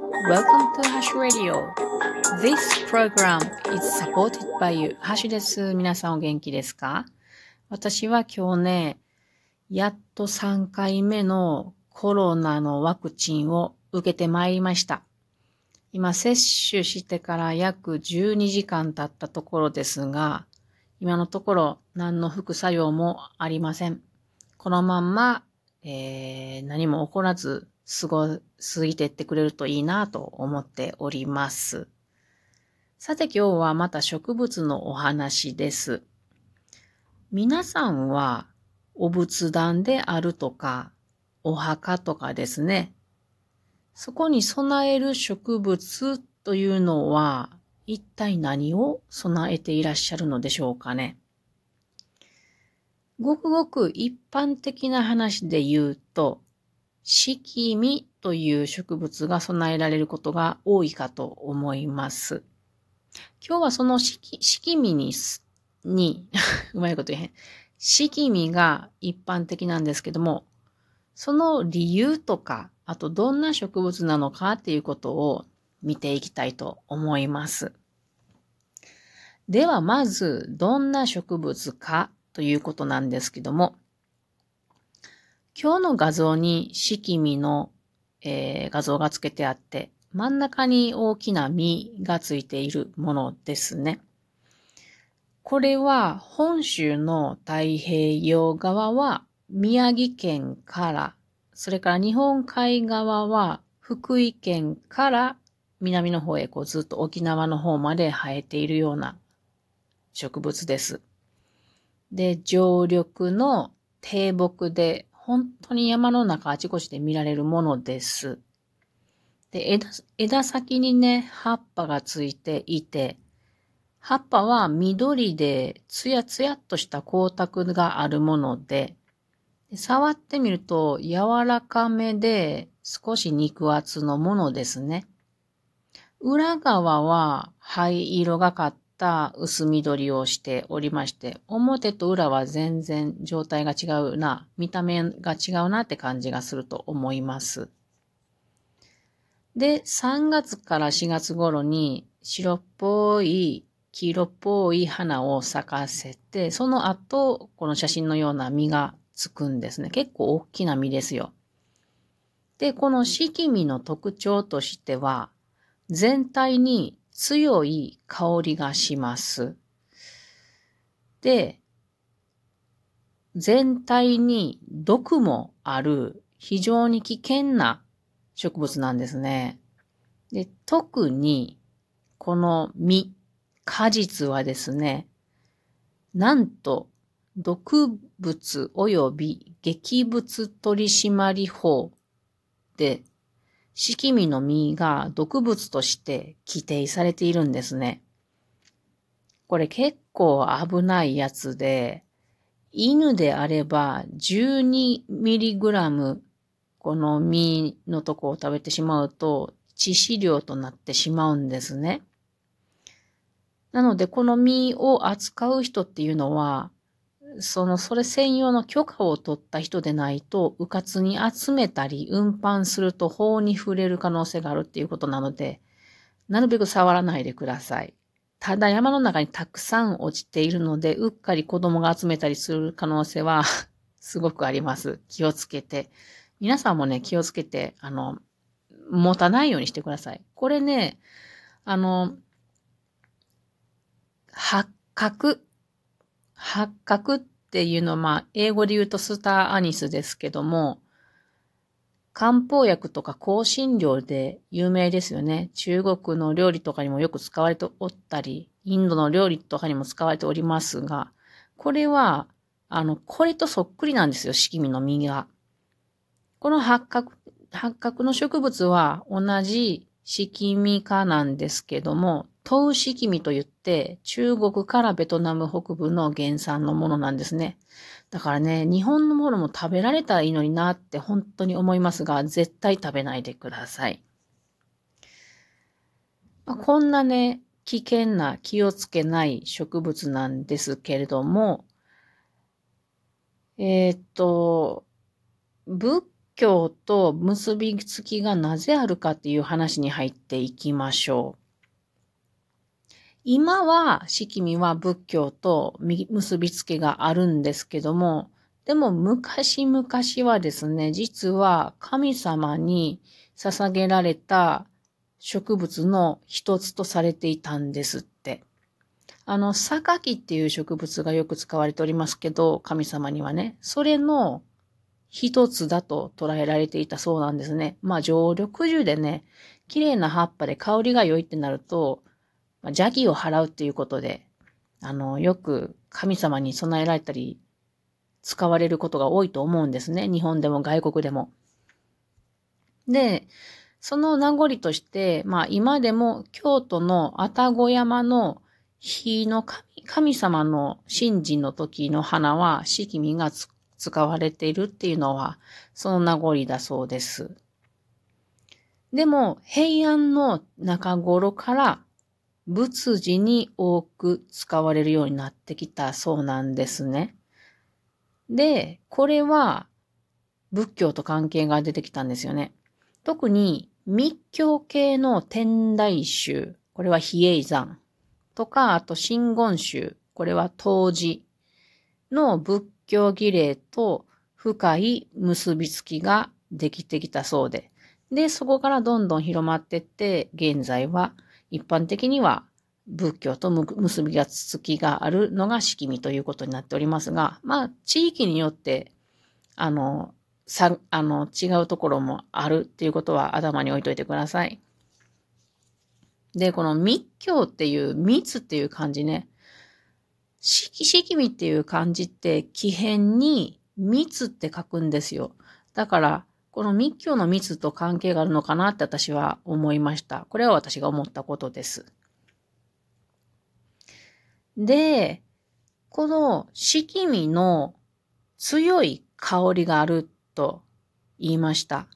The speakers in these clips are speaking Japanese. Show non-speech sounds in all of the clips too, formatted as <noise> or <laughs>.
Welcome to Hash Radio. This program is supported by you. ハッシュです。皆さんお元気ですか？私は今日ね、やっと3回目のコロナのワクチンを受けてまいりました。今、接種してから約12時間経ったところですが、今のところ何の副作用もありません。このまんま、えー、何も起こらず過ご、過ぎてってくれるといいなと思っております。さて今日はまた植物のお話です。皆さんはお仏壇であるとか、お墓とかですね。そこに備える植物というのは一体何を備えていらっしゃるのでしょうかね。ごくごく一般的な話で言うと、四季実という植物が備えられることが多いかと思います。今日はその四季、四季実に、に <laughs> うまいこと言えへん。四季実が一般的なんですけども、その理由とか、あとどんな植物なのかっていうことを見ていきたいと思います。ではまず、どんな植物かということなんですけども、今日の画像に四季実の、えー、画像がつけてあって、真ん中に大きな実がついているものですね。これは本州の太平洋側は宮城県から、それから日本海側は福井県から南の方へこうずっと沖縄の方まで生えているような植物です。で、常緑の低木で本当に山の中あちこちで見られるものです。で、枝、枝先にね、葉っぱがついていて、葉っぱは緑でツヤツヤっとした光沢があるもので、触ってみると柔らかめで少し肉厚のものですね。裏側は灰色がかっった薄緑をしておりまして、表と裏は全然状態が違うな、見た目が違うなって感じがすると思います。で、3月から4月頃に白っぽい、黄色っぽい花を咲かせて、その後、この写真のような実がつくんですね。結構大きな実ですよ。で、この四季実の特徴としては、全体に強い香りがします。で、全体に毒もある非常に危険な植物なんですね。で、特にこの実、果実はですね、なんと毒物及び劇物取締法で四季実の実が毒物として規定されているんですね。これ結構危ないやつで、犬であれば 12mg この実のとこを食べてしまうと致死量となってしまうんですね。なのでこの実を扱う人っていうのはその、それ専用の許可を取った人でないと、迂闊に集めたり、運搬すると法に触れる可能性があるっていうことなので、なるべく触らないでください。ただ山の中にたくさん落ちているので、うっかり子供が集めたりする可能性は <laughs> すごくあります。気をつけて。皆さんもね、気をつけて、あの、持たないようにしてください。これね、あの、発覚八角っていうのは、まあ、英語で言うとスターアニスですけども、漢方薬とか香辛料で有名ですよね。中国の料理とかにもよく使われておったり、インドの料理とかにも使われておりますが、これは、あの、これとそっくりなんですよ、四季実の実が。この八角、八角の植物は同じ四季実科なんですけども、トウシキミと言って、中国からベトナム北部の原産のものなんですね。だからね、日本のものも食べられたらいいのになって本当に思いますが、絶対食べないでください。まあ、こんなね、危険な気をつけない植物なんですけれども、えー、っと、仏教と結びつきがなぜあるかっていう話に入っていきましょう。今は、式味は仏教と結びつきがあるんですけども、でも昔々はですね、実は神様に捧げられた植物の一つとされていたんですって。あの、榊っていう植物がよく使われておりますけど、神様にはね、それの一つだと捉えられていたそうなんですね。まあ、常緑樹でね、綺麗な葉っぱで香りが良いってなると、まあ、邪気を払うっていうことで、あの、よく神様に備えられたり使われることが多いと思うんですね。日本でも外国でも。で、その名残として、まあ今でも京都の愛宕山の火の神神様の神事の時の花は四季見が使われているっていうのはその名残だそうです。でも平安の中頃から仏事に多く使われるようになってきたそうなんですね。で、これは仏教と関係が出てきたんですよね。特に密教系の天台宗、これは比叡山とか、あと真言宗、これは当時の仏教儀礼と深い結びつきができてきたそうで、で、そこからどんどん広まってって、現在は一般的には仏教と結びがつきがあるのが式味ということになっておりますが、まあ、地域によって、あの、さ、あの、違うところもあるっていうことは頭に置いといてください。で、この密教っていう密っていう漢字ね、式、式味っていう漢字って奇変に密って書くんですよ。だから、この密教の密と関係があるのかなって私は思いました。これは私が思ったことです。で、この四季味の強い香りがあると言いました。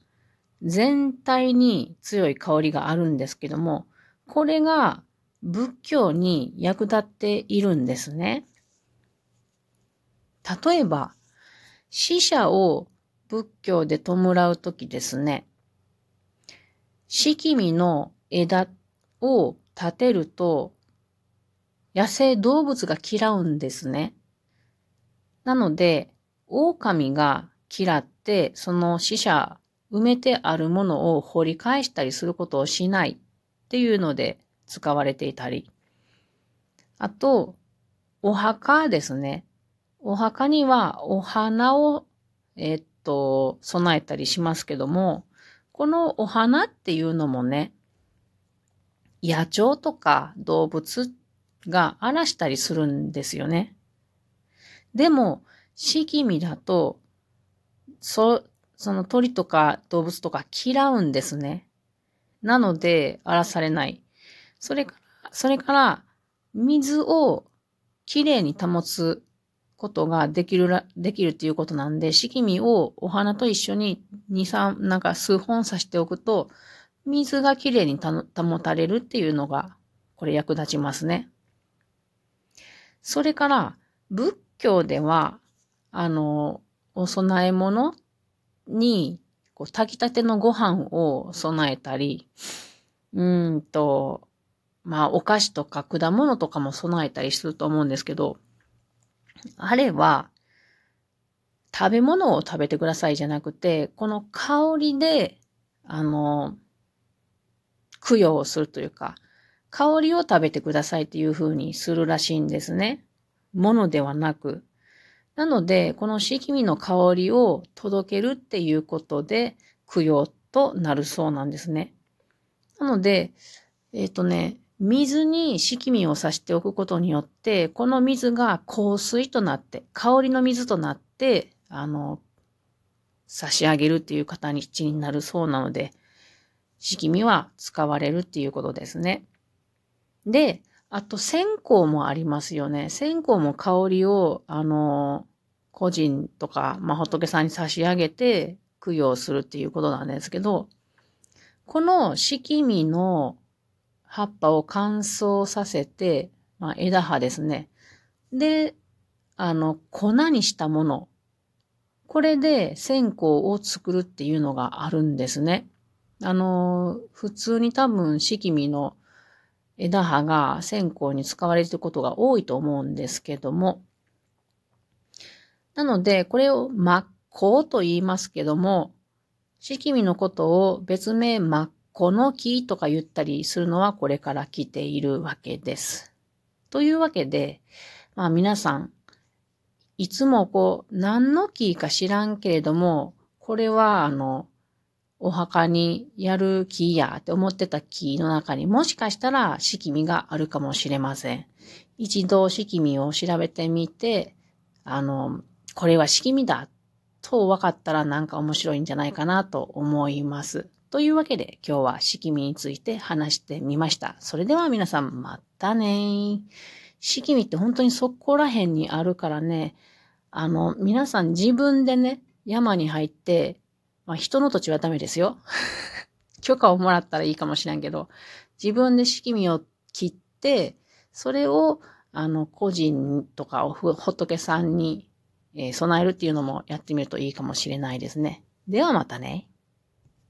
全体に強い香りがあるんですけども、これが仏教に役立っているんですね。例えば、死者を仏教で弔うときですね、四季味の枝を立てると野生動物が嫌うんですね。なので、狼が嫌って、その死者、埋めてあるものを掘り返したりすることをしないっていうので使われていたり。あと、お墓ですね。お墓にはお花を、えっと、備えたりしますけども、このお花っていうのもね、野鳥とか動物が荒らしたりするんですよね。でも、四季味だと、そ、その鳥とか動物とか嫌うんですね。なので、荒らされない。それから、それから、水をきれいに保つことができるらできるっていうことなんで、四季味をお花と一緒に2、3、なんか数本刺しておくと、水がきれいに保たれるっていうのが、これ役立ちますね。それから、仏教では、あの、お供え物に、こう炊きたてのご飯を備えたり、うんと、まあ、お菓子とか果物とかも備えたりすると思うんですけど、あれは、食べ物を食べてくださいじゃなくて、この香りで、あの、供養をするというか、香りを食べてくださいっていう風にするらしいんですね。ものではなく。なので、この四季味の香りを届けるっていうことで供養となるそうなんですね。なので、えっ、ー、とね、水に四季味をさしておくことによって、この水が香水となって、香りの水となって、あの、差し上げるっていう形になるそうなので、四季味は使われるっていうことですね。で、あと線香もありますよね。線香も香りを、あの、個人とか、まあ、仏さんに差し上げて供養するっていうことなんですけど、この四季実の葉っぱを乾燥させて、まあ、枝葉ですね。で、あの、粉にしたもの。これで線香を作るっていうのがあるんですね。あの、普通に多分、四季見の枝葉が線香に使われていることが多いと思うんですけども、なので、これを真っ向と言いますけども、四季見のことを別名真っ向の木とか言ったりするのはこれから来ているわけです。というわけで、まあ皆さん、いつもこう、何の木か知らんけれども、これはあの、お墓にやる木やって思ってた木の中にもしかしたら色味があるかもしれません。一度色味を調べてみて、あの、これは色味だと分かったらなんか面白いんじゃないかなと思います。というわけで今日は色味について話してみました。それでは皆さんまたね色味って本当にそこら辺にあるからね、あの、皆さん自分でね、山に入ってまあ人の土地はダメですよ。<laughs> 許可をもらったらいいかもしれんけど、自分で式味を切って、それを、あの、個人とか仏さんに、えー、備えるっていうのもやってみるといいかもしれないですね。ではまたね。